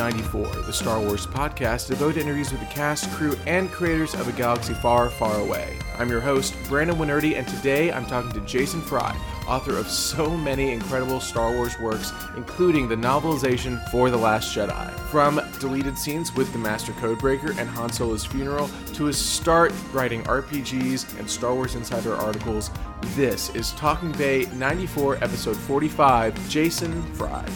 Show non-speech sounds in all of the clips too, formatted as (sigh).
to 94, the Star Wars podcast devoted to interviews with the cast, crew, and creators of a galaxy far, far away. I'm your host, Brandon Wainerdi, and today I'm talking to Jason Fry, author of so many incredible Star Wars works, including the novelization For the Last Jedi. From deleted scenes with the Master Codebreaker and Han Solo's funeral, to his start writing RPGs and Star Wars Insider articles, this is Talking Bay 94, episode 45 Jason Fry.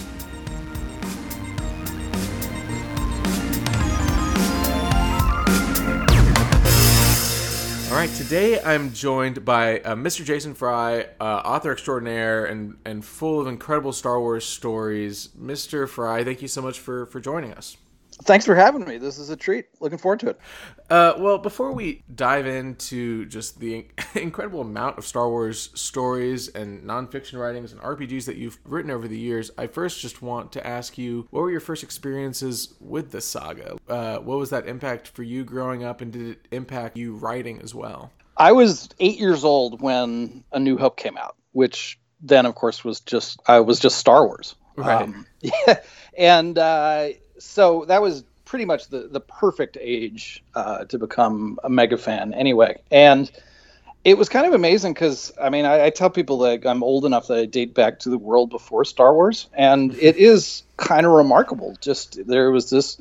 All right, today I'm joined by uh, Mr. Jason Fry, uh, author extraordinaire and, and full of incredible Star Wars stories. Mr. Fry, thank you so much for, for joining us. Thanks for having me. This is a treat. Looking forward to it. Uh, well, before we dive into just the (laughs) incredible amount of Star Wars stories and nonfiction writings and RPGs that you've written over the years, I first just want to ask you what were your first experiences with the saga? Uh, what was that impact for you growing up, and did it impact you writing as well? I was eight years old when A New Hope came out, which then, of course, was just I was just Star Wars. Right. Um, (laughs) yeah, and uh, so that was pretty much the the perfect age uh, to become a mega fan anyway. And it was kind of amazing because i mean I, I, tell people that i'm old enough that i date back to the world before star wars and (laughs) it is kind of remarkable. Just there was this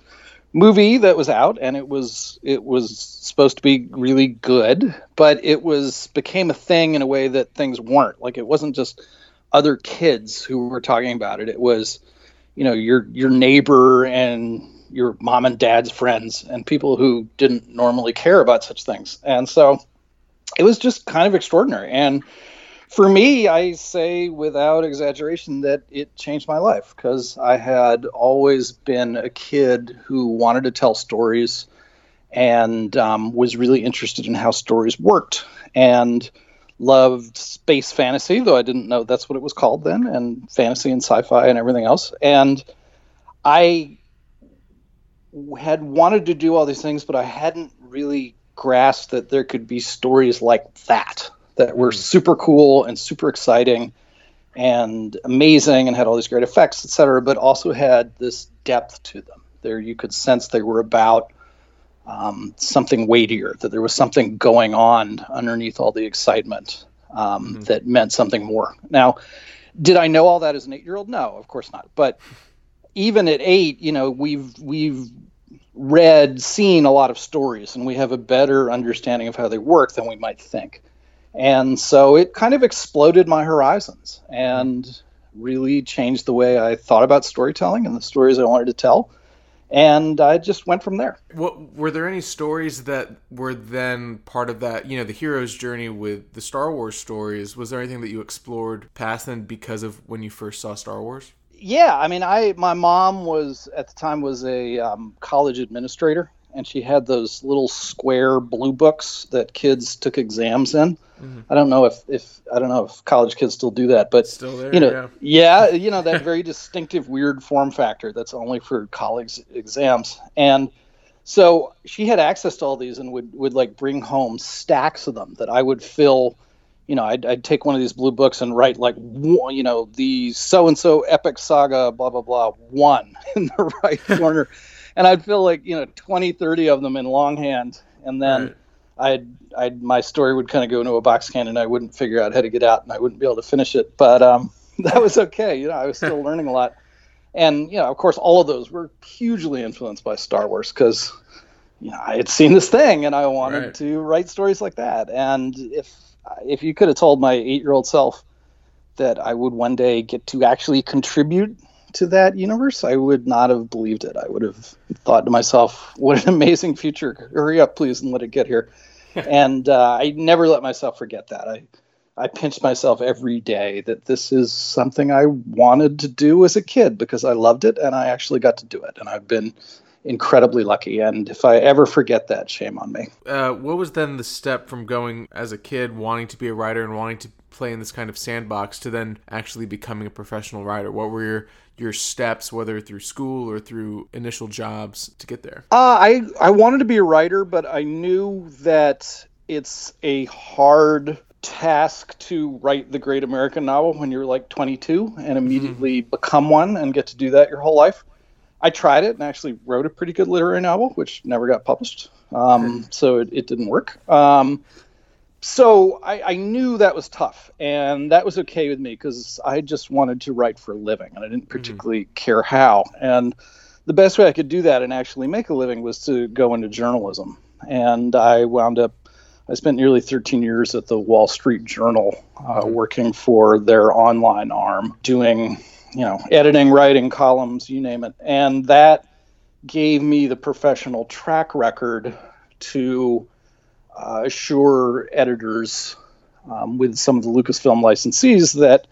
movie that was out and it was it was supposed to be really good but it was became a thing in a way that things weren't. Like it wasn't just other kids who were talking about it. It was you know your your neighbor and your mom and dad's friends and people who didn't normally care about such things. And so it was just kind of extraordinary. And for me i say without exaggeration that it changed my life because i had always been a kid who wanted to tell stories and um, was really interested in how stories worked. And loved space fantasy, though I didn't know that's what it was called then, and fantasy and sci-fi and everything else. And I had wanted to do all these things, but I hadn't really grasped that there could be stories like that that were hmm. super cool and super exciting and amazing and had all these great effects, etc., but also had this depth to them. There, you could sense they were about um, something weightier, that there was something going on underneath all the excitement um, mm-hmm. that meant something more. Now, did I know all that as an eight-year-old? No, of course not. But even at eight, you know, we've we've read, seen a lot of stories, and we have a better understanding of how they work than we might think. And so it kind of exploded my horizons and really changed the way I thought about storytelling and the stories I wanted to tell and I just went from there. What were there any stories that were then part of that? You know, the hero's journey with the Star Wars stories. Was there anything that you explored past then because of when you first saw Star Wars? Yeah, I mean, I my mom was at the time was a um, college administrator, and she had those little square blue books that kids took exams in. Mm-hmm. I don't know if, if I don't know if college kids still do that, but still there, you know, yeah, yeah (laughs) you know that very distinctive weird form factor that's only for college exams. And so she had access to all these and would would like bring home stacks of them that I would fill. You know, I'd, I'd take one of these blue books and write like, you know, the so and so epic saga, blah blah blah, one (laughs) in the right corner (laughs) and I'd fill like you know 20, 30 of them in longhand, and then right. I'd I'd my story would kind of go into a box can, and I wouldn't figure out how to get out, and I wouldn't be able to finish it. But um, (laughs) that was okay. You know, I was still (laughs) learning a lot, and you know, of course, all of those were hugely influenced by Star Wars because you know I had seen this thing, and I wanted right. to write stories like that. And if if you could have told my eight year old self that I would one day get to actually contribute to that universe, I would not have believed it. I would have thought to myself, "What an (laughs) amazing future! Hurry up, please, and let it get here." (laughs) and uh, I never let myself forget that. I I pinch myself every day that this is something I wanted to do as a kid because I loved it and I actually got to do it, and I've been incredibly lucky. And if I ever forget that, shame on me. Uh, what was then the step from going as a kid wanting to be a writer and wanting to play in this kind of sandbox to then actually becoming a professional writer? What were your your steps, whether through school or through initial jobs, to get there? Uh, I I wanted to be a writer, but I knew that it's a hard task to write the great American novel when you're like 22 and immediately mm-hmm. become one and get to do that your whole life. I tried it and actually wrote a pretty good literary novel, which never got published. Um, so it, it, didn't work. Um, so I, I, knew that was tough, and that was okay with me because I just wanted to write for a living, and I didn't mm-hmm. particularly mm-hmm. care how. And the best way I could do that and actually make a living was to go into journalism. And I wound up, I spent nearly 13 years at the Wall Street Journal uh, mm-hmm. working for their online arm, doing, you know, editing, writing, columns, you name it. And that gave me the professional track record to uh, assure editors um, with some of the Lucasfilm licensees that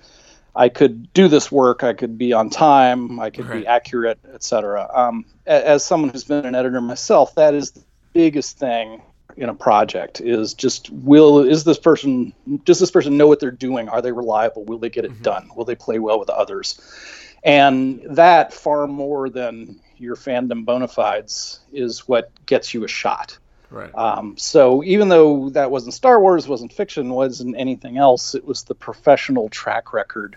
I could do this work, I could be on time, I could right. be accurate, etc. Um, as someone who's been an editor myself, that is the biggest thing in a project is just will is this person does this person know what they're doing are they reliable will they get it mm-hmm. done will they play well with others and that far more than your fandom bona fides is what gets you a shot Right. Um, so even though that wasn't Star Wars, wasn't fiction, wasn't anything else, it was the professional track record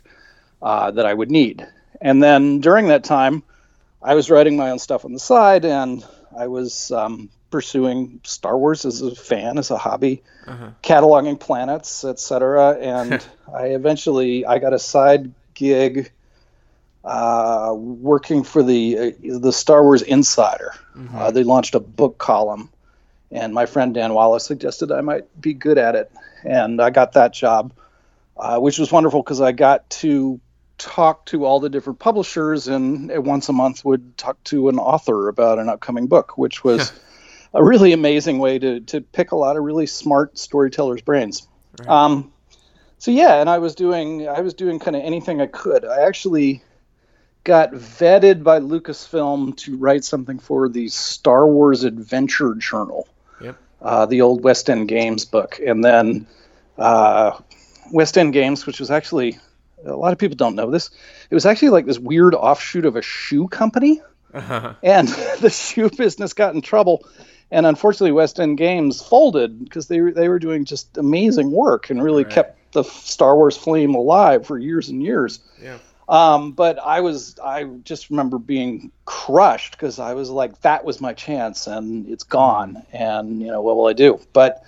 uh, that I would need. And then during that time, I was writing my own stuff on the side, and I was um, pursuing Star Wars as a fan, as a hobby, uh-huh. cataloging planets, etc. (laughs) And I eventually I got a side gig uh, working for the uh, the Star Wars Insider. Mm-hmm. Uh, they launched a book column and my friend Dan Wallace suggested I might be good at it, and I got that job, uh, which was wonderful because I got to talk to all the different publishers, and once a month would talk to an author about an upcoming book, which was a really amazing way to to pick a lot of really smart storytellers' brains. Right. Um, so yeah, and I was doing I was doing kind of anything I could. I actually got vetted by Lucasfilm to write something for the Star Wars Adventure Journal, uh, the old West End Games book, and then uh, West End Games, which was actually a lot of people don't know this. It was actually like this weird offshoot of a shoe company, uh-huh. and (laughs) the shoe business got in trouble. And unfortunately, West End Games folded because they they were doing just amazing work and really right. kept the Star Wars flame alive for years and years. Yeah. Um, but I was, I just remember being crushed because I was like, that was my chance and it's gone. And, you know, what will I do? But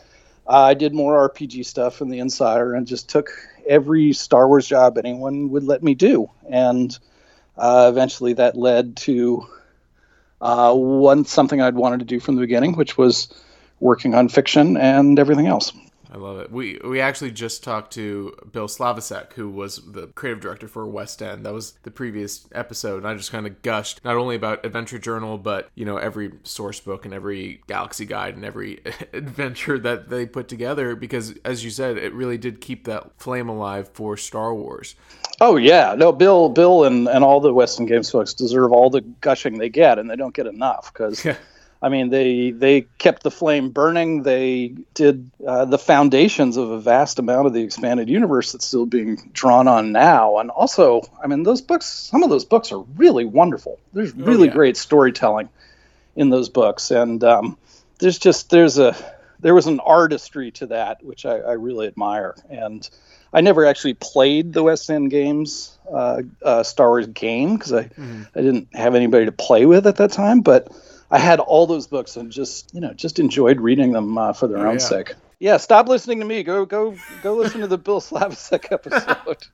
uh, I did more RPG stuff in the Insider and just took every Star Wars job anyone would let me do. And uh, eventually that led to uh, one something I'd wanted to do from the beginning, which was working on fiction and everything else. I love it. We we actually just talked to Bill Slavicsek, who was the creative director for West End. That was the previous episode, and I just kind of gushed not only about Adventure Journal, but you know every source book and every galaxy guide and every (laughs) adventure that they put together. Because as you said, it really did keep that flame alive for Star Wars. Oh yeah, no, Bill, Bill, and and all the West End Games folks deserve all the gushing they get, and they don't get enough because. I mean, they they kept the flame burning. They did uh, the foundations of a vast amount of the expanded universe that's still being drawn on now. And also, I mean, those books, some of those books are really wonderful. There's oh, really oh, yeah. great storytelling in those books, and um, there's just there's a there was an artistry to that which I, I really admire. And I never actually played the West End games, uh, uh, Star Wars game, because I mm-hmm. I didn't have anybody to play with at that time, but I had all those books and just you know just enjoyed reading them uh, for their oh, own yeah. sake. Yeah, stop listening to me. Go go go listen to the Bill Slavicsek (laughs) episode.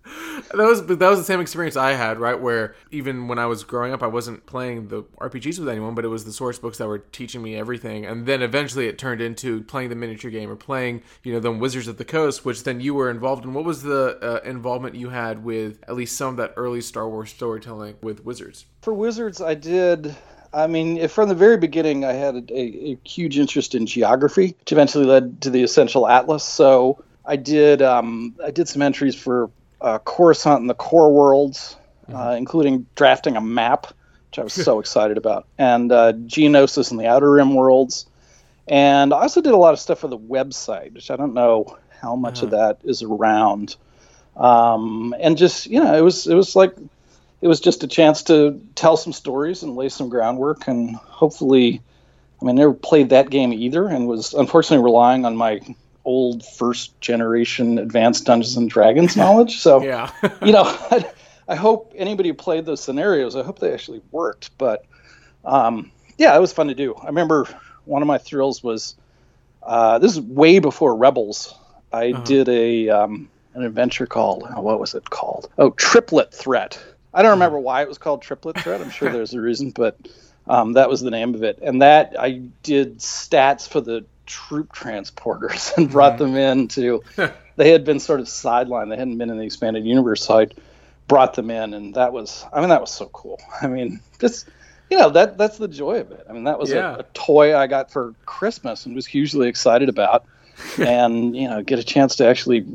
that was that was the same experience I had, right? Where even when I was growing up, I wasn't playing the RPGs with anyone, but it was the source books that were teaching me everything. And then eventually, it turned into playing the miniature game or playing, you know, the Wizards of the Coast, which then you were involved in. What was the uh, involvement you had with at least some of that early Star Wars storytelling with Wizards? For Wizards, I did I mean, from the very beginning, I had a, a, huge interest in geography, which eventually led to the Essential Atlas. So I did um, I did some entries for uh, Coruscant and the Core Worlds, uh, mm-hmm. including drafting a map, which I was (laughs) so excited about, and uh, Geonosis and the Outer Rim worlds. And I also did a lot of stuff for the website, which I don't know how much of uh-huh. that is around. Um, and just you know, it was it was like it was just a chance to tell some stories and lay some groundwork and hopefully I mean, I never played that game either, and was unfortunately relying on my old first generation advanced Dungeons and Dragons (laughs) knowledge. So, yeah, (laughs) you know, I, (laughs) I, hope anybody who played those scenarios, I hope they actually worked. But um, yeah, it was fun to do. I remember one of my thrills was uh, this is way before Rebels. I uh-huh. did a um, an adventure called oh, what was it called? Oh, Triplet Threat. I don't remember why it was called Triplet Threat. I'm sure (laughs) there's a reason, but um, that was the name of it. And that I did stats for the troop transporters (laughs) and brought mm-hmm. them in to. (laughs) they had been sort of sidelined. They hadn't been in the expanded universe, so I brought them in, and that was. I mean, that was so cool. I mean, just you know that that's the joy of it. I mean, that was yeah. a, a, toy I got for Christmas and was hugely excited about, and you know, get a chance to actually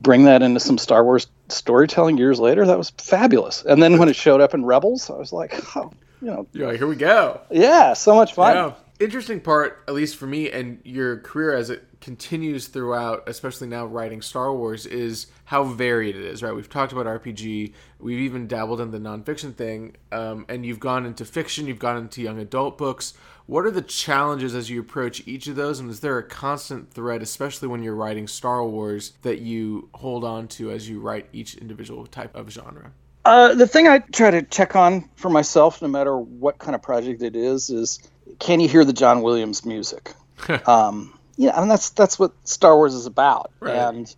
bring that into some Star Wars storytelling years later. That was fabulous. And then when it showed up in Rebels, I was like, (laughs) oh, you know, yeah, here we go. Yeah, so much fun. Yeah. Interesting part, at least for me, and your career as it continues throughout, especially now writing Star Wars, is how varied it is, right? We've talked about RPG, we've even dabbled in the nonfiction thing, um, and you've gone into fiction, you've gone into young adult books. What are the challenges as you approach each of those, and is there a constant thread, especially when you're writing Star Wars, that you hold on to as you write each individual type of genre? Uh, the thing I try to check on for myself, no matter what kind of project it is, is can you hear the John Williams music? (laughs) um, yeah, I mean that's that's what Star Wars is about. Right. And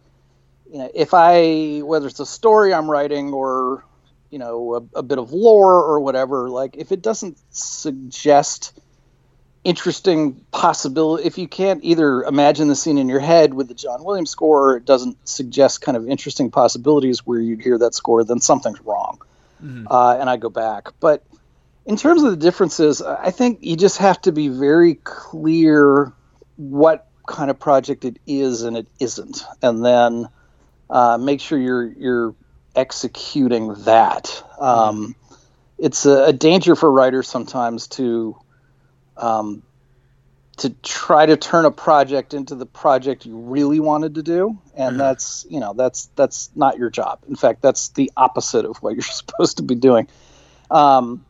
you know, if I whether it's a story I'm writing or you know a, a bit of lore or whatever, like if it doesn't suggest interesting possibility if you can't either imagine the scene in your head with the john williams score or it doesn't suggest kind of interesting possibilities where you'd hear that score then something's wrong mm-hmm. uh, and i go back but in terms of the differences i think you just have to be very clear what kind of project it is and it isn't, and then uh, make sure you're you're executing that. Um, it's a, a, danger for writers sometimes to um, to try to turn a project into the project you really wanted to do, and mm-hmm. that's you know that's that's not your job. In fact, that's the opposite of what (laughs) you're supposed to be doing. Um,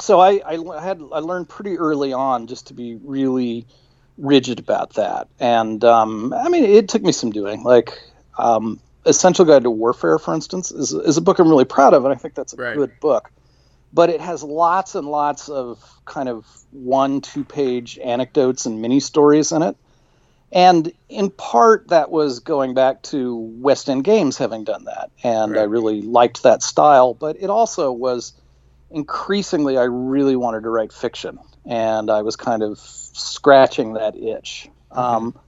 so I, I had I learned pretty early on just to be really rigid about that. And um, I mean, it took me some doing. Like um, Essential Guide to Warfare, for instance, is, is a book I'm really proud of, and I think that's a right. good book. But it has lots and lots of kind of one, two page anecdotes and mini stories in it. And in part, that was going back to West End Games having done that. And right. I really liked that style. But it also was increasingly, I really wanted to write fiction. And I was kind of scratching that itch, mm-hmm. um,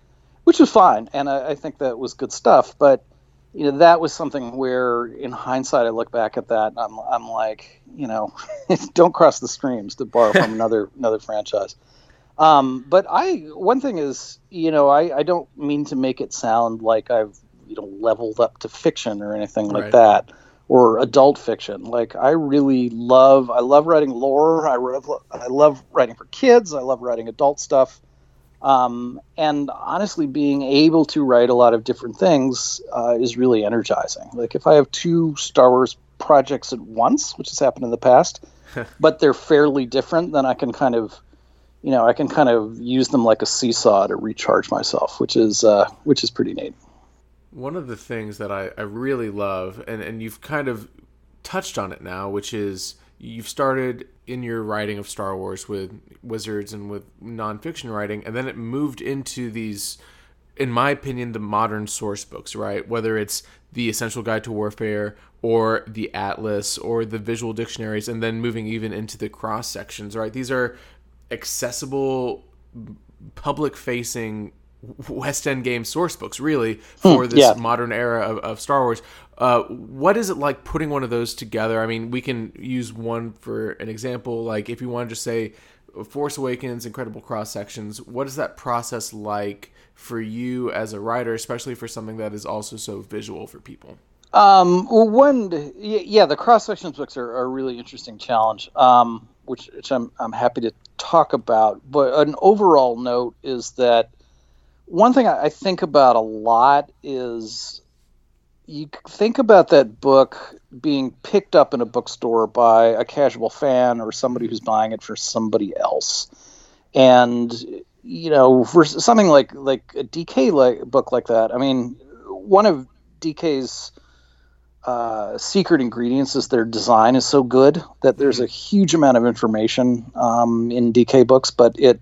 which was fine, and I, I, think that was good stuff. But you know, that was something where, in hindsight, I look back at that, and I'm, I'm like, you know, (laughs) don't cross the streams to borrow from (laughs) another another franchise. Um, but I, one thing is, you know, I, I don't mean to make it sound like I've you know leveled up to fiction or anything like right. that or adult fiction. Like I really love I love writing lore. I love I love writing for kids. I love writing adult stuff. Um, and honestly, being able to write a lot of different things uh, is really energizing. Like if I have two Star Wars projects at once, which has happened in the past, (laughs) but they're fairly different, then I can kind of, you know, I can kind of use them like a seesaw to recharge myself, which is uh, which is pretty neat. One of the things that I, I really love, and, and you've kind of touched on it now, which is you've started in your writing of Star Wars with wizards and with nonfiction writing, and then it moved into these, in my opinion, the modern source books, right? Whether it's the Essential Guide to Warfare or the Atlas or the visual dictionaries, and then moving even into the cross sections, right? These are accessible, public facing West End game source books, really, hmm, for this yeah. modern era of, of Star Wars. Uh, what is it like putting one of those together? I mean, we can use one for an example. Like, if you want to just say Force Awakens, incredible cross sections, what is that process like for you as a writer, especially for something that is also so visual for people? Um, well, one, yeah, the cross sections books are, are, a really interesting challenge, um, which, which I'm, I'm happy to talk about. But an overall note is that one thing I think about a lot is you think about that book being picked up in a bookstore by a casual fan or somebody who's buying it for somebody else, and you know, for something like like a DK like book like that. I mean, one of DK's uh, secret ingredients is their design is so good that there's a huge amount of information um, in DK books, but it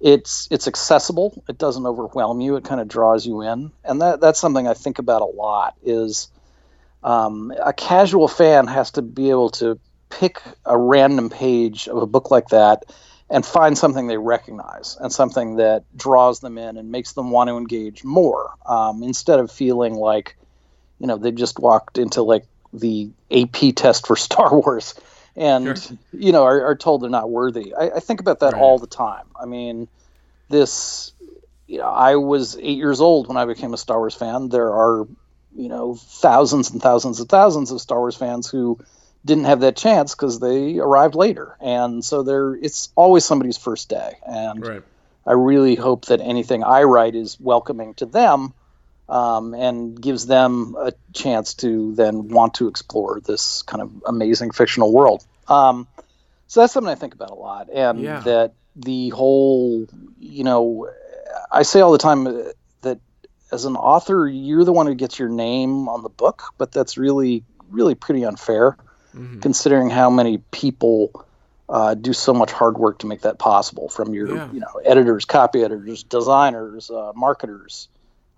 it's it's accessible. It doesn't overwhelm you. It kind of draws you in, and that that's something I think about a lot. Is um, a casual fan has to be able to pick a random page of a book like that and find something they recognize and something that draws them in and makes them want to engage more um, instead of feeling like you know they just walked into like the AP test for (laughs) Star Wars and sure. you know are, are, told they're not worthy. I, I think about that right. all the time. I mean, this you know I was eight years old when I became a Star Wars fan. There are you know thousands and thousands and thousands of Star Wars fans who didn't have that chance because they arrived later, and so there it's always somebody's first day. And right. I really hope that anything I write is welcoming to them. Um, and gives them a chance to then want to explore this kind of amazing fictional world. Um, so that's something I think about a lot, and yeah. that the whole, you know, I say all the time that as an author, you're the one who gets your name on the book, but that's really, really pretty unfair, mm-hmm. considering how many people uh, do so much hard work to make that possible. From your, yeah. you know, editors, copy editors, designers, uh, marketers,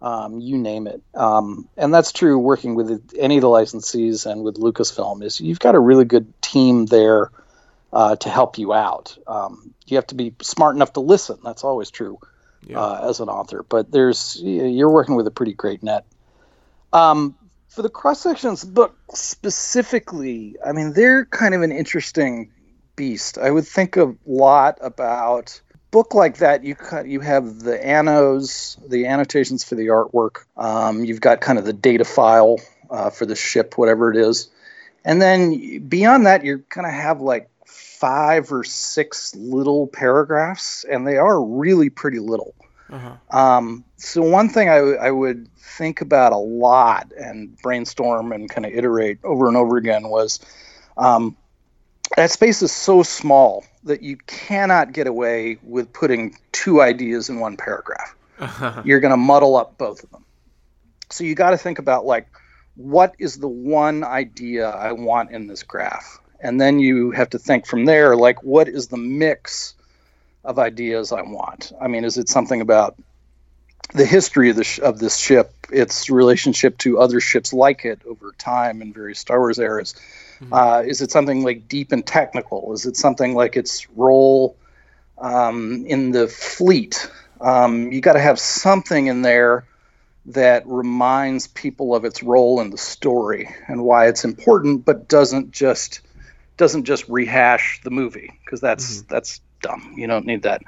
um, you name it. Um, and that's true working with any of the licensees and with Lucasfilm. Is you've got a really good team there uh, to help you out. Um, you have to be smart enough to listen. That's always true yeah. uh, as an author. But there's you're working with a pretty great net. Um, for the cross sections book specifically, I mean they're kind of an interesting beast. I would think a lot about book like that. You you have the annos, the annotations for the artwork. Um, you've got kind of the data file uh, for the ship, whatever it is, and then beyond that, you're to have like five or six little paragraphs, and they are really pretty little. Uh-huh. Um, so one thing I, w- I would think about a lot and brainstorm and kind of iterate over and over again was um, that space is so small that you cannot get away with putting two ideas in one paragraph. Uh-huh. (laughs) You're going to muddle up both of them. So you got to think about like, what is the one idea I want in this graph? and then you have to think from there like what is the mix of ideas i want i mean is it something about the history of, the sh- of this ship its relationship to other ships like it over time in various star wars eras mm-hmm. uh, is it something like deep and technical is it something like its role um, in the fleet um, you got to have something in there that reminds people of its role in the story and why it's important, but doesn't just doesn't just rehash the movie because that's mm-hmm. that's dumb. You don't need that.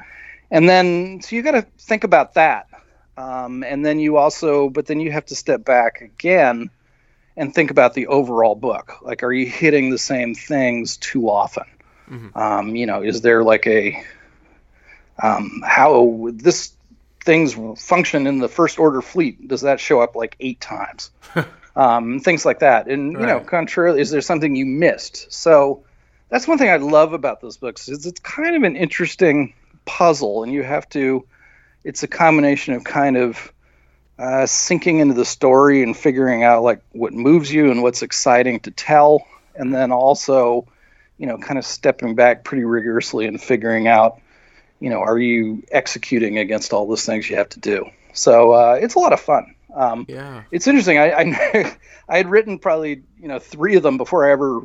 And then so you got to think about that. Um, and then you also, but then you have to step back again and think about the overall book. Like, are you hitting the same things too often? Mm-hmm. Um, you know, is there like a um, how this things function in the first order fleet? Does that show up like eight times? (laughs) um, things like that. And right. you know, contrarily, is there something you missed? So that's one thing I love about those books is it's kind of an interesting puzzle, and you have to. It's a combination of kind of uh, sinking into the story and figuring out like what moves you and what's exciting to tell, and then also, you know, kind of stepping back pretty rigorously and figuring out, you know, are you executing against all those things you have to do? So uh, it's a lot of fun. Um, yeah, it's interesting. I, I (laughs) I had written probably you know three of them before I ever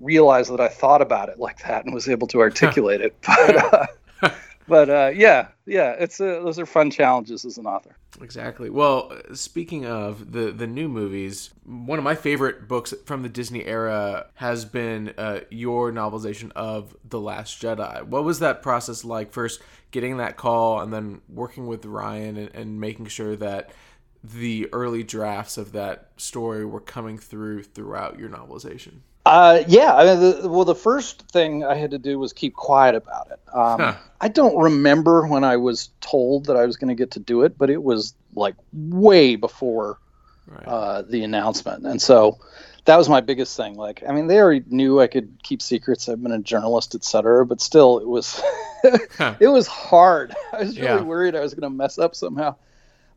realized that I thought about it like that and was able to (laughs) articulate it. But uh, (laughs) but uh, yeah, yeah, it's uh, those are fun challenges as an author. Exactly. Well, speaking of the the new movies, one of my favorite books from the Disney era has been uh, your novelization of The Last Jedi. What was that process like? First, getting that call, and then working with Ryan and, and making sure that the early drafts of that story were coming through throughout your novelization? Uh, yeah, I mean, the, well, the first thing I had to do was keep quiet about it. Um, huh. I don't remember when I was told that I was going to get to do it, but it was like way before right. uh, the announcement, and so that was my biggest thing. Like, I mean, they already knew I could keep secrets. I've been a journalist, etc. But still, it was (laughs) huh. it was hard. (laughs) I was really yeah. worried I was going to mess up somehow.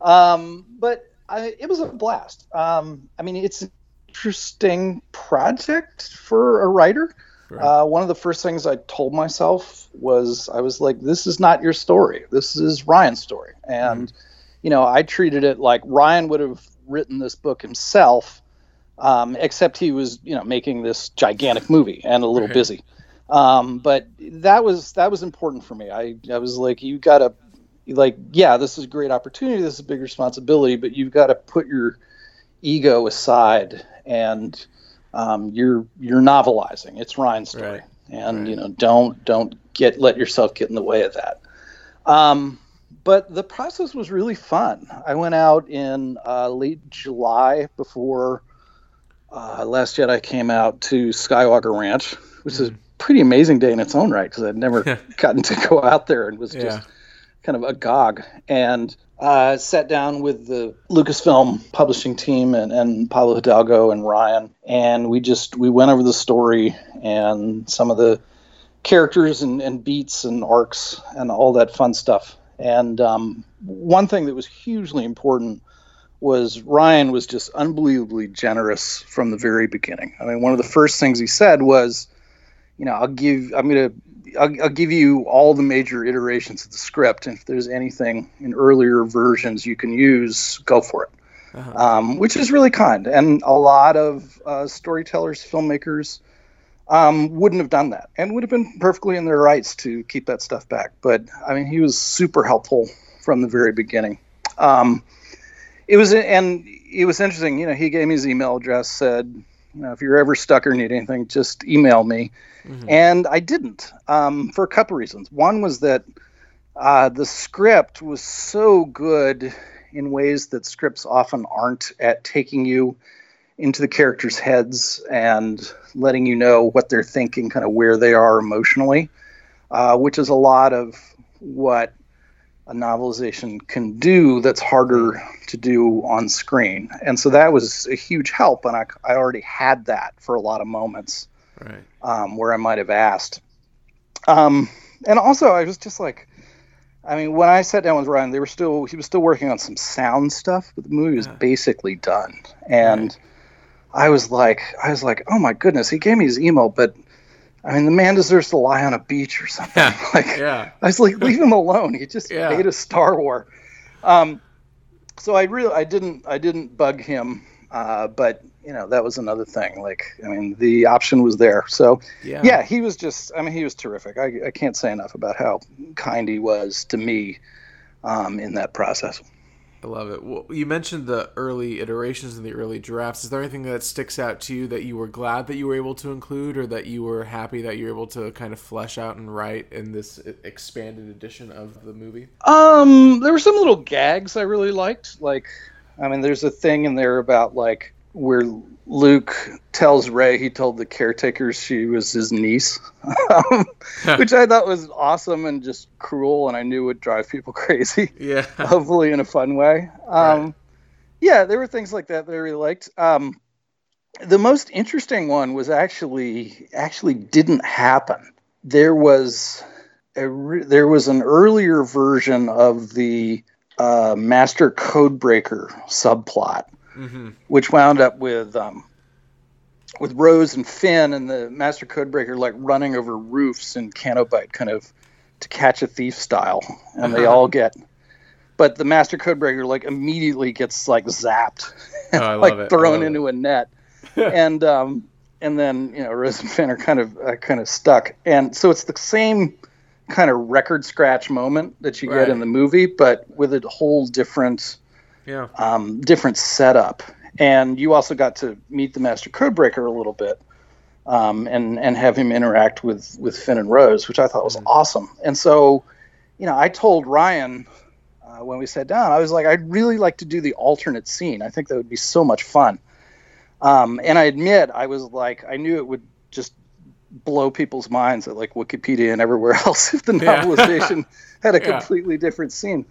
Um, but I, it was a blast. Um, I mean, it's interesting project for a writer. Right. Uh, one of the first things I told myself was I was like, "This is not your story. This is Ryan's story." And mm. you know, I treated it like Ryan would have written this book himself, um, except he was you know making this gigantic movie and a little right. busy. Um, but that was that was important for me. I I was like, you gotta like, yeah, this is a great opportunity. This is a big responsibility, but you've got to put your ego aside and um, you're you're novelizing. It's Ryan's story, right. and right. you know don't don't get let yourself get in the way of that. Um, but the process was really fun. I went out in uh, late July before uh, Last Jedi came out to Skywalker Ranch, which mm-hmm. is a pretty amazing day in its own right because I'd never (laughs) gotten to go out there and was yeah. just kind of agog. And uh, sat down with the Lucasfilm publishing team and, and Pablo Hidalgo and Ryan, and we just we went over the story and some of the characters and, and beats and arcs and all that fun stuff. And um, one thing that was hugely important was Ryan was just unbelievably generous from the very beginning. I mean, one of the first things he said was, you know, I'll give I'm to I'll, I'll, give you all the major iterations of the script, and if there's anything in earlier versions you can use, go for it. Uh-huh. Um, which is really kind, and a lot of uh, storytellers, filmmakers, um, wouldn't have done that, and would have been perfectly in their rights to keep that stuff back. But I mean, he was super helpful from the very beginning. Um, it was, and it was interesting. You know, he gave me his email address, said, you know, if you're ever stuck or need anything, just email me. Mm-hmm. And I didn't um, for a couple reasons. One was that uh, the script was so good in ways that scripts often aren't at taking you into the characters' heads and letting you know what they're thinking, kind of where they are emotionally, uh, which is a lot of what a novelization can do that's harder to do on screen. And so that was a huge help. And I, I already had that for a lot of moments right. um, where I might have asked. Um, and also, I was just like, I mean, when I sat down with Ryan, they were still he was still working on some sound stuff, but the movie was yeah. basically done. And right. I was like, I was like, oh my goodness, he gave me his email, but I mean, the man deserves to lie on a beach or something. Yeah. (laughs) like, yeah. I was like, leave him alone. He just yeah. made a Star War. Um, so I really, I didn't, I didn't bug him, uh, but you know, that was another thing. Like, I mean, the option was there. So yeah, yeah he was just, I mean, he was terrific. I, I can't say enough about how kind he was to me um, in that process. I love it. Well, you mentioned the early iterations and the early drafts. Is there anything that sticks out to you that you were glad that you were able to include, or that you were happy that you were able to kind of flesh out and write in this expanded edition of the movie? Um, there were some little gags I really liked. Like, I mean, there's a thing in there about like where Luke tells Rey he told the caretakers she was his niece, (laughs) which I thought was awesome and just cruel, and I knew would drive people (laughs) crazy. Yeah, (laughs) hopefully in a fun way. Um, right. Yeah, there were things like that that I really liked. Um, the most interesting one was actually actually didn't happen. There was a re- there was an earlier version of the uh, Master Codebreaker subplot mm-hmm. which wound up with um, with Rose and Finn and the Master Codebreaker like running over roofs in Canto Bight, kind of to catch a thief style, and they uh-huh. all get. But the Master Codebreaker like immediately gets like zapped, and, oh, (laughs) like thrown into it. a net, (laughs) and um, and then you know Rose and Finn are kind of uh, kind of stuck, and so it's the same kind of record scratch moment that you right. get in the movie, but with a whole different yeah. um, different setup. And you also got to meet the Master Codebreaker a little bit, um, and and have him interact with with Finn and Rose, which I thought was mm-hmm. awesome. And so, you know, I told Ryan uh, when we sat down, I was like, I'd really like to do the alternate scene. I think that would be so much fun. Um, and I admit, I was like, I knew it would just blow people's minds at like Wikipedia and everywhere (laughs) else if the novelization yeah. (laughs) had a completely yeah. different scene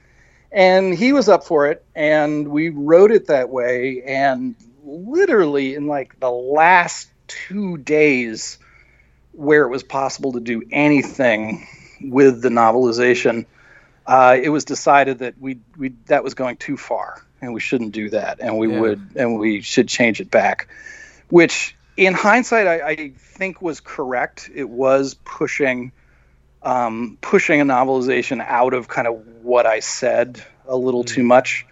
and he was up for it and we wrote it that way and literally in like the last two days where it was possible to do anything with the novelization uh, it was decided that we we that was going too far and we shouldn't do that and we yeah. would and we should change it back which in hindsight I, I think was correct. It was pushing um, pushing a novelization out of kind of what I said a little mm-hmm. too much.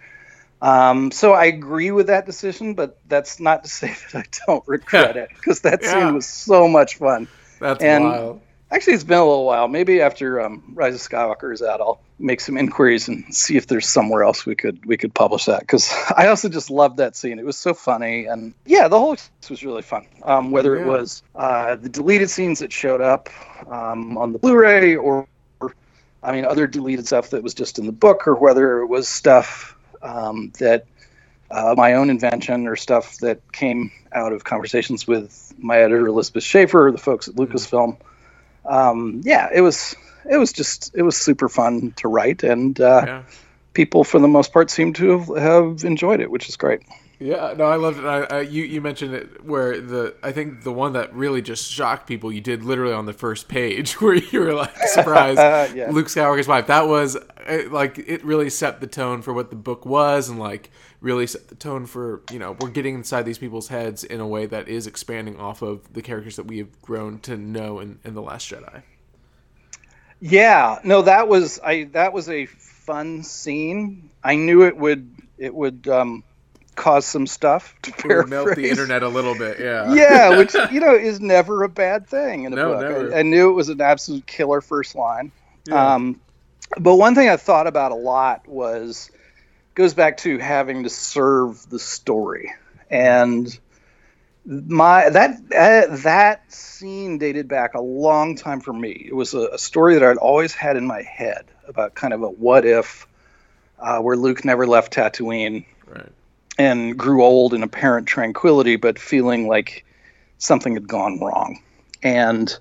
Um, so I agree with that decision, but that's not to (laughs) say that I don't regret (laughs) it because that yeah. scene was so much fun. That's and wild. Actually, it's been a little while. Maybe after um, Rise of Skywalker is out, I'll make some inquiries and see if there's somewhere else we could we could publish that. Because (laughs) I also just loved that scene. It was so funny, and yeah, the whole experience was really fun. Um, whether yeah. it was uh, the deleted scenes that showed up um, on the Blu-ray, or I mean, other deleted stuff that was just in the book, or whether it was stuff um, that uh, my own invention or stuff that came out of conversations with my editor Elizabeth Schaefer, or the folks at mm-hmm. Lucasfilm. Um, yeah, it was it was just it was super fun to write, and uh, yeah. people for the most part seem to have, have enjoyed it, which is great. Yeah, no, I loved it. I, I, you you mentioned it where the I think the one that really just shocked people you did literally on the first page (laughs) where you were like (laughs) surprised yeah. Luke Skywalker's wife. That was it, like it really set the tone for what the book was and like really set the tone for you know we're getting inside these people's heads in a way that is expanding off of the characters that we have grown to know in, in the Last Jedi. Yeah, no, that was I that was a fun scene. I knew it would it would um cause some stuff (laughs) to paraphrase. melt the internet a little bit. Yeah. (laughs) yeah, (laughs) which you know is never a bad thing in a no, book. Never. I, I, knew it was an absolute killer first line. Yeah. Um, but one thing I thought about a lot was goes back to having to serve the story and my that uh, that scene dated back a long time for me. It was a, a, story that I'd always had in my head about kind of a what if, uh, where Luke never left Tatooine, right and grew old in apparent tranquility, but feeling like something had gone wrong. And it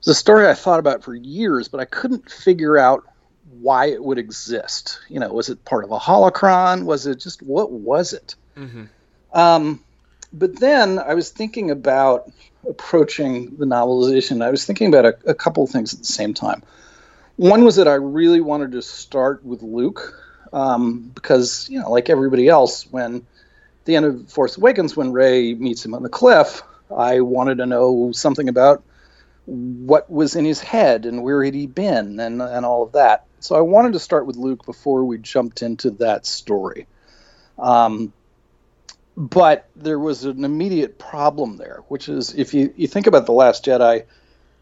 was a story I thought about for years, but I couldn't figure out why it would exist. You know, was it part of a holocron? Was it just what was it? Mm-hmm. Um, but then I was thinking about approaching the novelization. I was thinking about a, a couple of things at the same time. One was that I really wanted to start with Luke um, because, you know, like everybody else, when the end of Force Awakens, when Rey meets him on the cliff, I wanted to know something about what was in his head and where had he been and and all of that. So I wanted to start with Luke before we jumped into that story. Um, but there was an immediate problem there, which is if you, you think about The Last Jedi,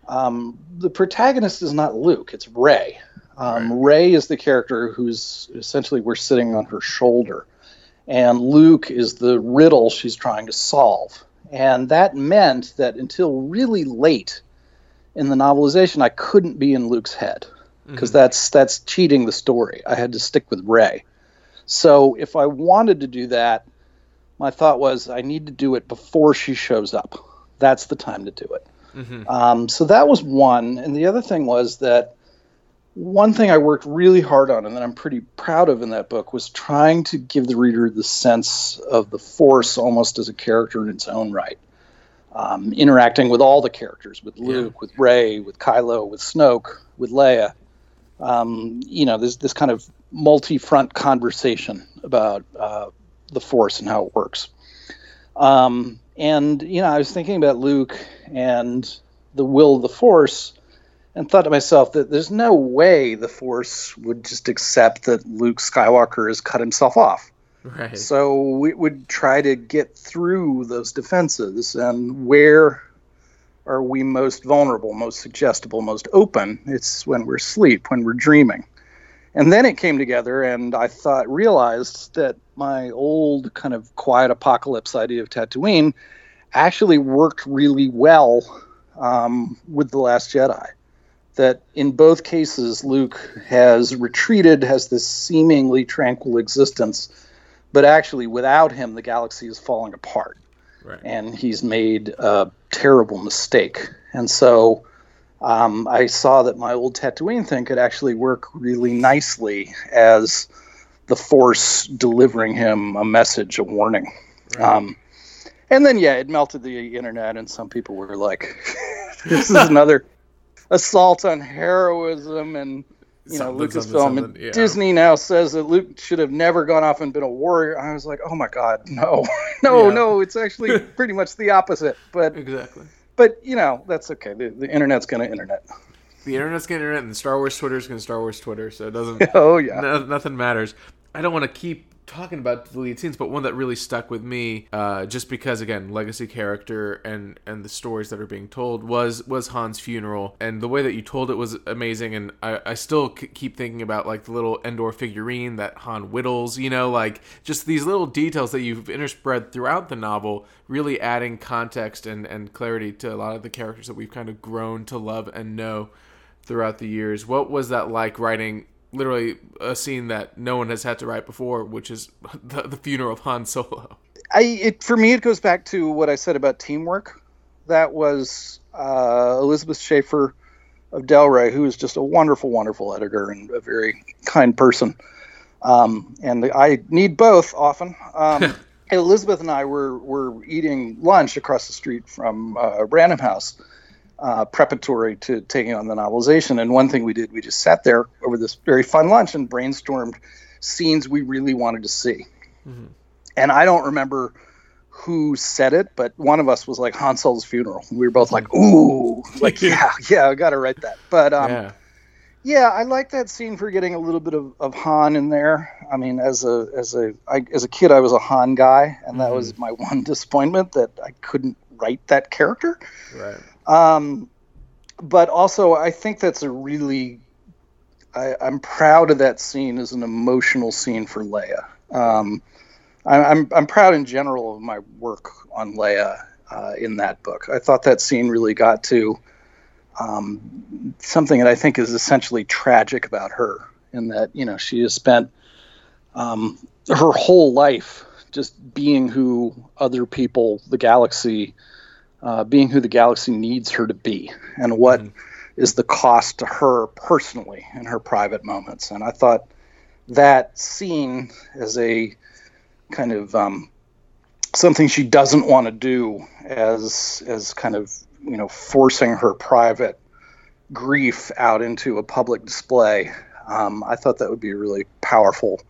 um, the protagonist is not Luke, it's Rey. Um, right. Rey is the character who's essentially we're sitting on her shoulder and Luke is the riddle she's trying to solve. And that meant that until really late in the novelization, I couldn't be in Luke's head because mm-hmm. that's that's cheating the story. I had to stick with Rey. So if I wanted to do that, my thought was I need to do it before she shows up. That's the time to do it. Mm-hmm. Um, so that was one, and the other thing was that one thing I worked really hard on and that I'm pretty proud of in that book was trying to give the reader the sense of the Force almost as a character in its own right. Um, interacting with all the characters, with Luke, yeah. with Rey, with Kylo, with Snoke, with Leia. Um, you know, there's this kind of multi-front conversation about uh, the Force and how it works. Um, and you know, I was thinking about Luke and the will of the Force and thought to myself that there's no way the Force would just accept that Luke Skywalker has cut himself off. Right. So we would try to get through those defenses and where are we most vulnerable, most suggestible, most open? It's when we're asleep, when we're dreaming. And then it came together, and I thought, realized that my old kind of quiet apocalypse idea of Tatooine actually worked really well um, with The Last Jedi that in both cases Luke has retreated, has this seemingly tranquil existence, but actually without him the galaxy is falling apart. Right. And he's made a terrible mistake. And so um, I saw that my old Tatooine thing could actually work really nicely as the Force delivering him a message, a warning. Right. Um, and then, yeah, it melted the internet, and some people were like, (laughs) this is another assault on heroism and you know, Lucasfilm and yeah. Disney now says that Luke should have never gone off and been a warrior. I was like, oh my god, no, (laughs) no, yeah. no. It's actually (laughs) pretty much the opposite. But exactly. But you know, that's okay. The, the internet's gonna internet. The internet's gonna internet, and Star Wars Twitter's gonna Star Wars Twitter. So it doesn't. (laughs) oh yeah. No, nothing matters. I don't want to keep talking about lead scenes, but one that really stuck with me, uh, just because again, legacy character and and the stories that are being told was was Han's funeral, and the way that you told it was amazing. And I, I still c- keep thinking about like the little Endor figurine that Han whittles, you know, like just these little details that you've interspread throughout the novel, really adding context and and clarity to a lot of the characters that we've kind of grown to love and know throughout the years. What was that like writing literally a scene that no one has had to write before, which is (laughs) the, the funeral of Han Solo. I it for me it goes back to what I said about teamwork. That was uh, Elizabeth Schaefer of Del Rey, who is just a wonderful, wonderful editor and a very kind person. Um, and I need both often. Um, (laughs) Elizabeth and I were were eating lunch across the street from uh, Random House uh, preparatory to taking on the novelization. And one thing we did, we just sat there over this very fun lunch and brainstormed scenes we really wanted to see. Mm-hmm. And I don't remember who said it, but one of us was like Han Solo's funeral. We were both like, "Ooh, (laughs) like yeah, yeah, I got to write that." But um, yeah. yeah. I like that scene for getting a little bit of, of Han in there. I mean, as a as a I, as a kid, I was a Han guy, and that mm-hmm. was my (laughs) one disappointment that I couldn't write that character. Right. Um, but also, I think that's a really, I, am proud of that scene as an emotional scene for Leia. Um, I, am I'm, I'm proud in general of my work on Leia uh, in that book. I thought that scene really got to um, something that I think is essentially tragic about her, in that you know she has spent um, her whole life just being who other people, the galaxy, uh, being who the galaxy needs her to be and what mm-hmm. is the cost to her personally in her private moments. And I thought that scene as a kind of um, something she doesn't want to do as as kind of you know forcing her private grief out into a public display. Um, I thought that would be a really powerful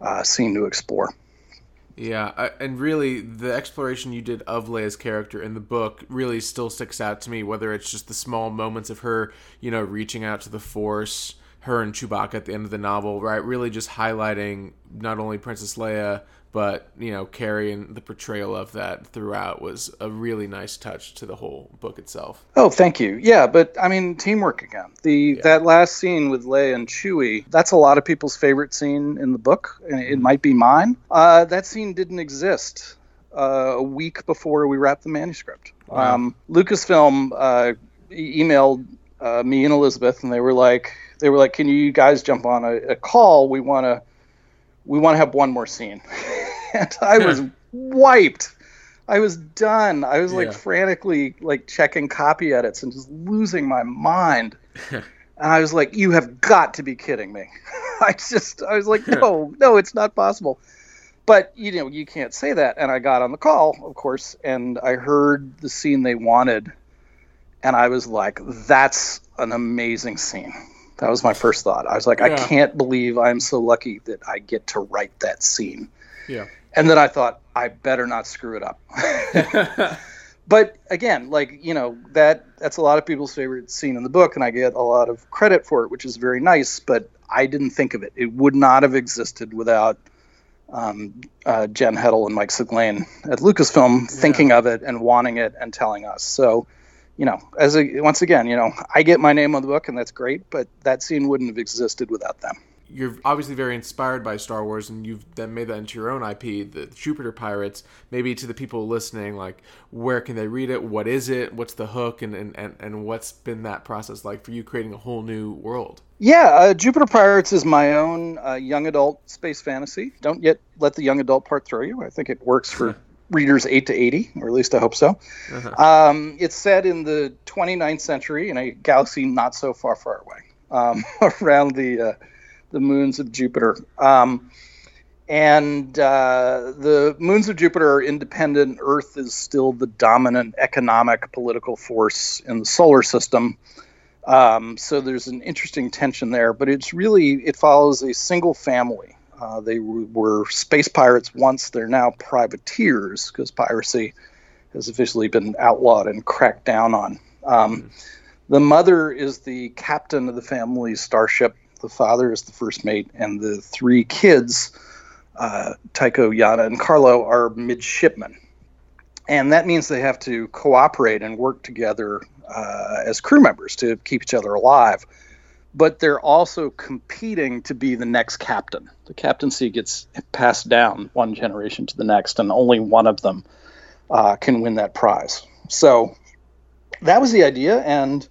uh, scene to explore. Yeah, I, and really, the exploration you did of Leia's character in the book really still sticks out to me. Whether it's just the small moments of her, you know, reaching out to the Force, her and Chewbacca at the end of the novel, right? Really just highlighting not only Princess Leia, but you know Carrie and the portrayal of that throughout was a really nice touch to the whole book itself. Oh, thank you. Yeah, but I mean teamwork again. The yeah. that last scene with Leia and Chewie, that's a lot of people's favorite scene in the book, and it mm-hmm. might be mine. Uh, that scene didn't exist uh, a week before we wrapped the manuscript. Wow. Um, Lucasfilm uh, emailed uh, me and Elizabeth, and they were like, they were like, "Can you guys jump on a, a call? We want to." We want to have one more scene. (laughs) and I was wiped. I was done. I was like yeah. frantically like checking copy edits and just losing my mind. (laughs) and I was like, "You have got to be kidding me!" (laughs) I just, I was like, "No, no, it's not possible." But you know, you can't say that. And I got on the call, of course, and I heard the scene they wanted, and I was like, "That's an amazing scene." That was my first thought. I was like, yeah. I can't believe I'm so lucky that I get to write that scene. Yeah. And then I thought, I better not screw it up. (laughs) but again, like, you know, that that's a lot of people's favorite scene in the book, and I get a lot of credit for it, which is very nice, but I didn't think of it. It would not have existed without um, uh, Jen Heddle and Mike Siglain at Lucasfilm yeah. thinking of it and wanting it and telling us. So you know, as a once again, you know, I get my name on the book and that's great, but that scene wouldn't have existed without them. You're obviously very inspired by Star Wars, and you've then made that into your own IP, the Jupiter Pirates. Maybe to the people listening, like, where can they read it? What is it? What's the hook? And and, and, and what's been that process like for you creating a whole new world? Yeah, uh, Jupiter Pirates is my own uh, young adult space fantasy. Don't yet let the young adult part throw you. I think it works for readers 8 to 80, or at least I hope so. Uh-huh. Um, it's set in the 29th century in a galaxy not so far, far away, um, (laughs) around the uh, the moons of Jupiter. Um, and uh, the moons of Jupiter are independent. Earth is still the dominant economic political force in the solar system. Um, so there's an interesting tension there, but it's really it follows a single family. Uh, they w- were space pirates once; they're now privateers because piracy has officially been outlawed and cracked down on. Um, the mother is the captain of the family's starship. The father is the first mate, and the three kids, uh, Tycho, Yana, and Carlo, are midshipmen. And that means they have to cooperate and work together uh, as crew members to keep each other alive. But they're also competing to be the next captain. The captaincy gets passed down one generation to the next, and only one of them uh, can win that prize. So that was the idea, and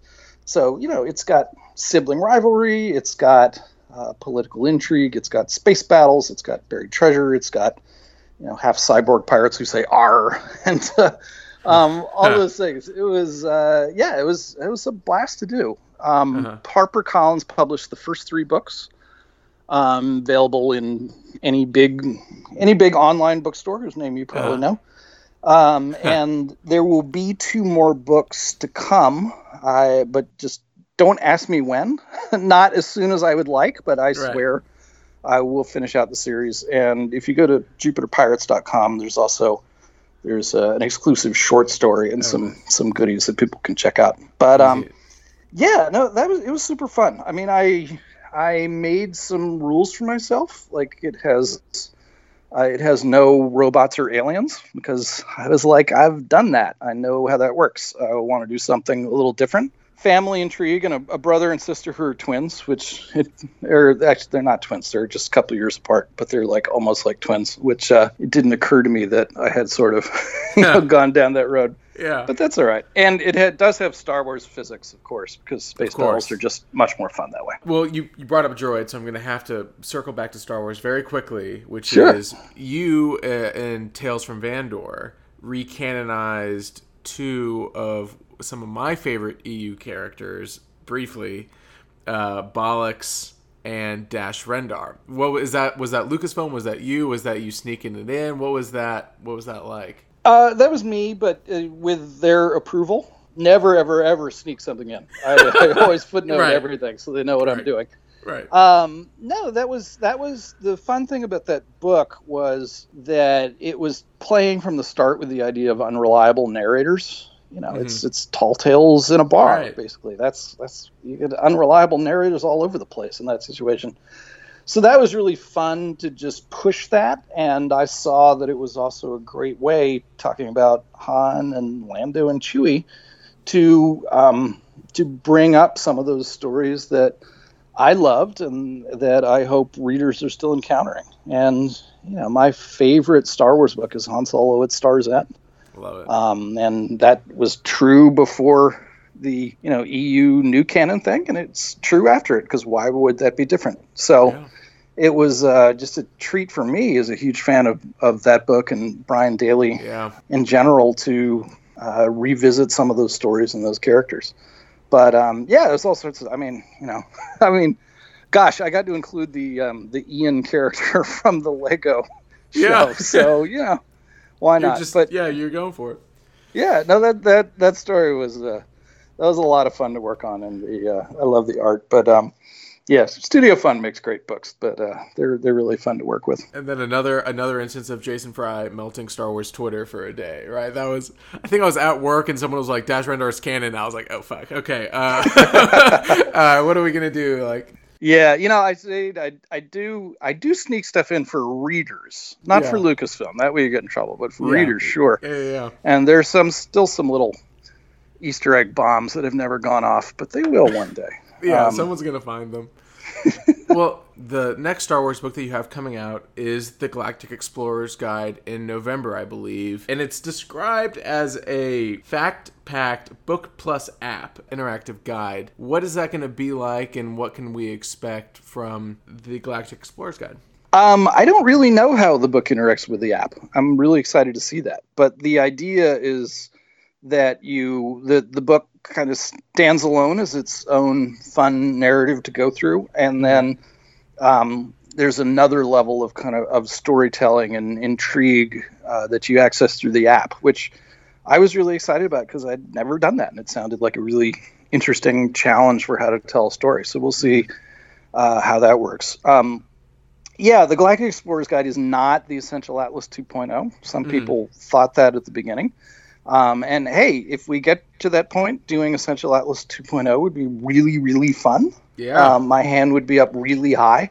so you know it's got sibling rivalry, it's got uh, political intrigue, it's got space battles, it's got buried treasure, it's got you know half cyborg pirates who say "R" (laughs) and uh, um, all those things. It was uh, yeah, it was it was a blast to do. Um, uh-huh. Harper Collins published the first three books, um, available in any big any big online bookstore whose name you probably uh-huh. know. Um, and there will be two more books to come. I but just don't ask me when. (laughs) Not as soon as I would like, but I right. swear I will finish out the series. And if you go to JupiterPirates.com, there's also there's uh, an exclusive short story and oh, some some goodies that people can check out. But um, yeah, no, that was it was super fun. I mean, I I made some rules for myself. Like it has uh, it has no robots or aliens because I was like, I've done that. I know how that works. I want to do something a little different. Family intrigue and a, a brother and sister who are twins, which it, or actually they're not twins. They're just a couple years apart, but they're like almost like twins. Which uh, it didn't occur to me that I had sort of (laughs) you know, gone down that road. Yeah. But that's all right. And it had, does have Star Wars physics, of course, because space battles are just much more fun that way. Well, you, you brought up droid, so I'm going to have to circle back to Star Wars very quickly, which sure. is you uh, in Tales from Vandor recanonized two of some of my favorite EU characters briefly, uh, Bollux and Dash Rendar. What was that? Was that Lucasfilm? Was that you? Was that you sneaking it in? What was that? What was that like? Uh, that was me, but uh, with their approval. Never, ever, ever sneak something in. I, I (laughs) always footnote right. everything so they know what right. I'm doing. Right. Um, no, that was that was the fun thing about that book was that it was playing from the start with the idea of unreliable narrators. You know, mm-hmm. it's it's tall tales in a bar, right. basically. That's that's you get unreliable narrators all over the place in that situation so that was really fun to just push that and i saw that it was also a great way talking about han and lando and chewie to um, to bring up some of those stories that i loved and that i hope readers are still encountering and you know my favorite star wars book is han solo at star's end love it um, and that was true before the you know EU new canon thing, and it's true after it because why would that be different? So yeah. it was uh, just a treat for me as a huge fan of of that book and Brian Daley yeah. in general to uh, revisit some of those stories and those characters. But um, yeah, there's all sorts of. I mean, you know, (laughs) I mean, gosh, I got to include the um, the Ian character (laughs) from the Lego show. (laughs) Yeah. so you know, why you're not? Just, but yeah, you're going for it. Yeah, no, that that that story was uh, that was a lot of fun to work on, and the uh, I love the art. But um, yes, Studio Fun makes great books, but uh, they're they're really fun to work with. And then another another instance of Jason Fry melting Star Wars Twitter for a day, right? That was I think I was at work and someone was like Dash Rendar's canon. I was like, oh fuck, okay, uh, (laughs) uh, what are we gonna do? Like. Yeah, you know, I say I, I do I do sneak stuff in for readers, not yeah. for Lucasfilm. That way you get in trouble, but for yeah. readers, sure. Yeah, yeah, yeah. And there's some still some little Easter egg bombs that have never gone off, but they will one day. (laughs) yeah, um, someone's gonna find them. (laughs) well, the next Star Wars book that you have coming out is the Galactic Explorer's Guide in November, I believe, and it's described as a fact-packed book plus app interactive guide. What is that going to be like, and what can we expect from the Galactic Explorer's Guide? Um, I don't really know how the book interacts with the app. I'm really excited to see that, but the idea is that you the the book kind of stands alone as its own fun narrative to go through, and then um, there's another level of kind of, of storytelling and intrigue uh, that you access through the app, which I was really excited about because I'd never done that, and it sounded like a really interesting challenge for how to tell a story. So we'll see uh, how that works. Um, yeah, the Galactic Explorer's Guide is not the Essential Atlas 2.0. Some mm. people thought that at the beginning. Um, and hey, if we get to that point, doing Essential Atlas 2.0 would be really, really fun. Yeah. Um, my hand would be up really high.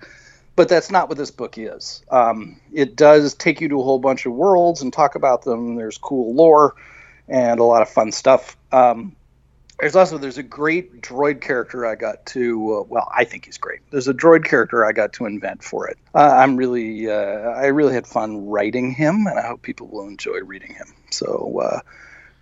But that's not what this book is. Um, it does take you to a whole bunch of worlds and talk about them. There's cool lore and a lot of fun stuff. Um, there's also there's a great droid character I got to. Uh, well, I think he's great. There's a droid character I got to invent for it. Uh, I'm really, uh, I really had fun writing him, and I hope people will enjoy reading him. So uh,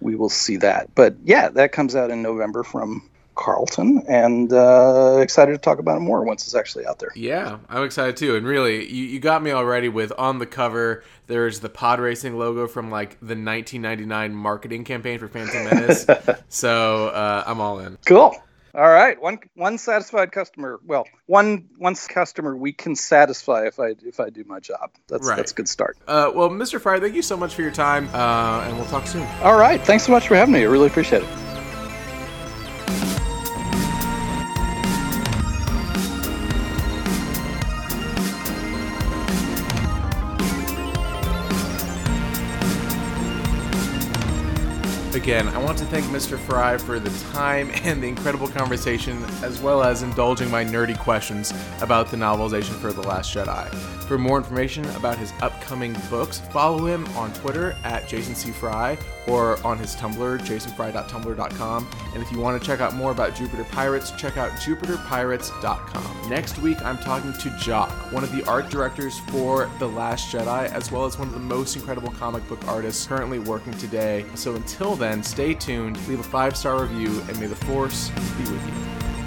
we will see that. But yeah, that comes out in November from Carlton, and uh, excited to talk about it more once it's actually out there. Yeah, I'm excited too. And really, you, you got me already with on the cover. There's the pod racing logo from like the 1999 marketing campaign for Phantom Menace. (laughs) so uh, I'm all in. Cool. All right, one one satisfied customer. Well, one one customer we can satisfy if I if I do my job. That's right. that's a good start. Uh, well, Mr. Fry, thank you so much for your time, uh, and we'll talk soon. All right, thanks so much for having me. I really appreciate it. Again, I want to thank Mr. Fry for the time (laughs) and the incredible conversation, as well as indulging my nerdy questions about the novelization for The Last Jedi. For more information about his upcoming books, follow him on Twitter at Jason C. Fry or on his Tumblr, jasonfry.tumblr.com. And if you want to check out more about Jupiter Pirates, check out jupiterpirates.com. Next week, I'm talking to Jock, one of the art directors for The Last Jedi, as well as one of the most incredible comic book artists currently working today. So until then, stay tuned, leave a five star review, and may the Force be with you.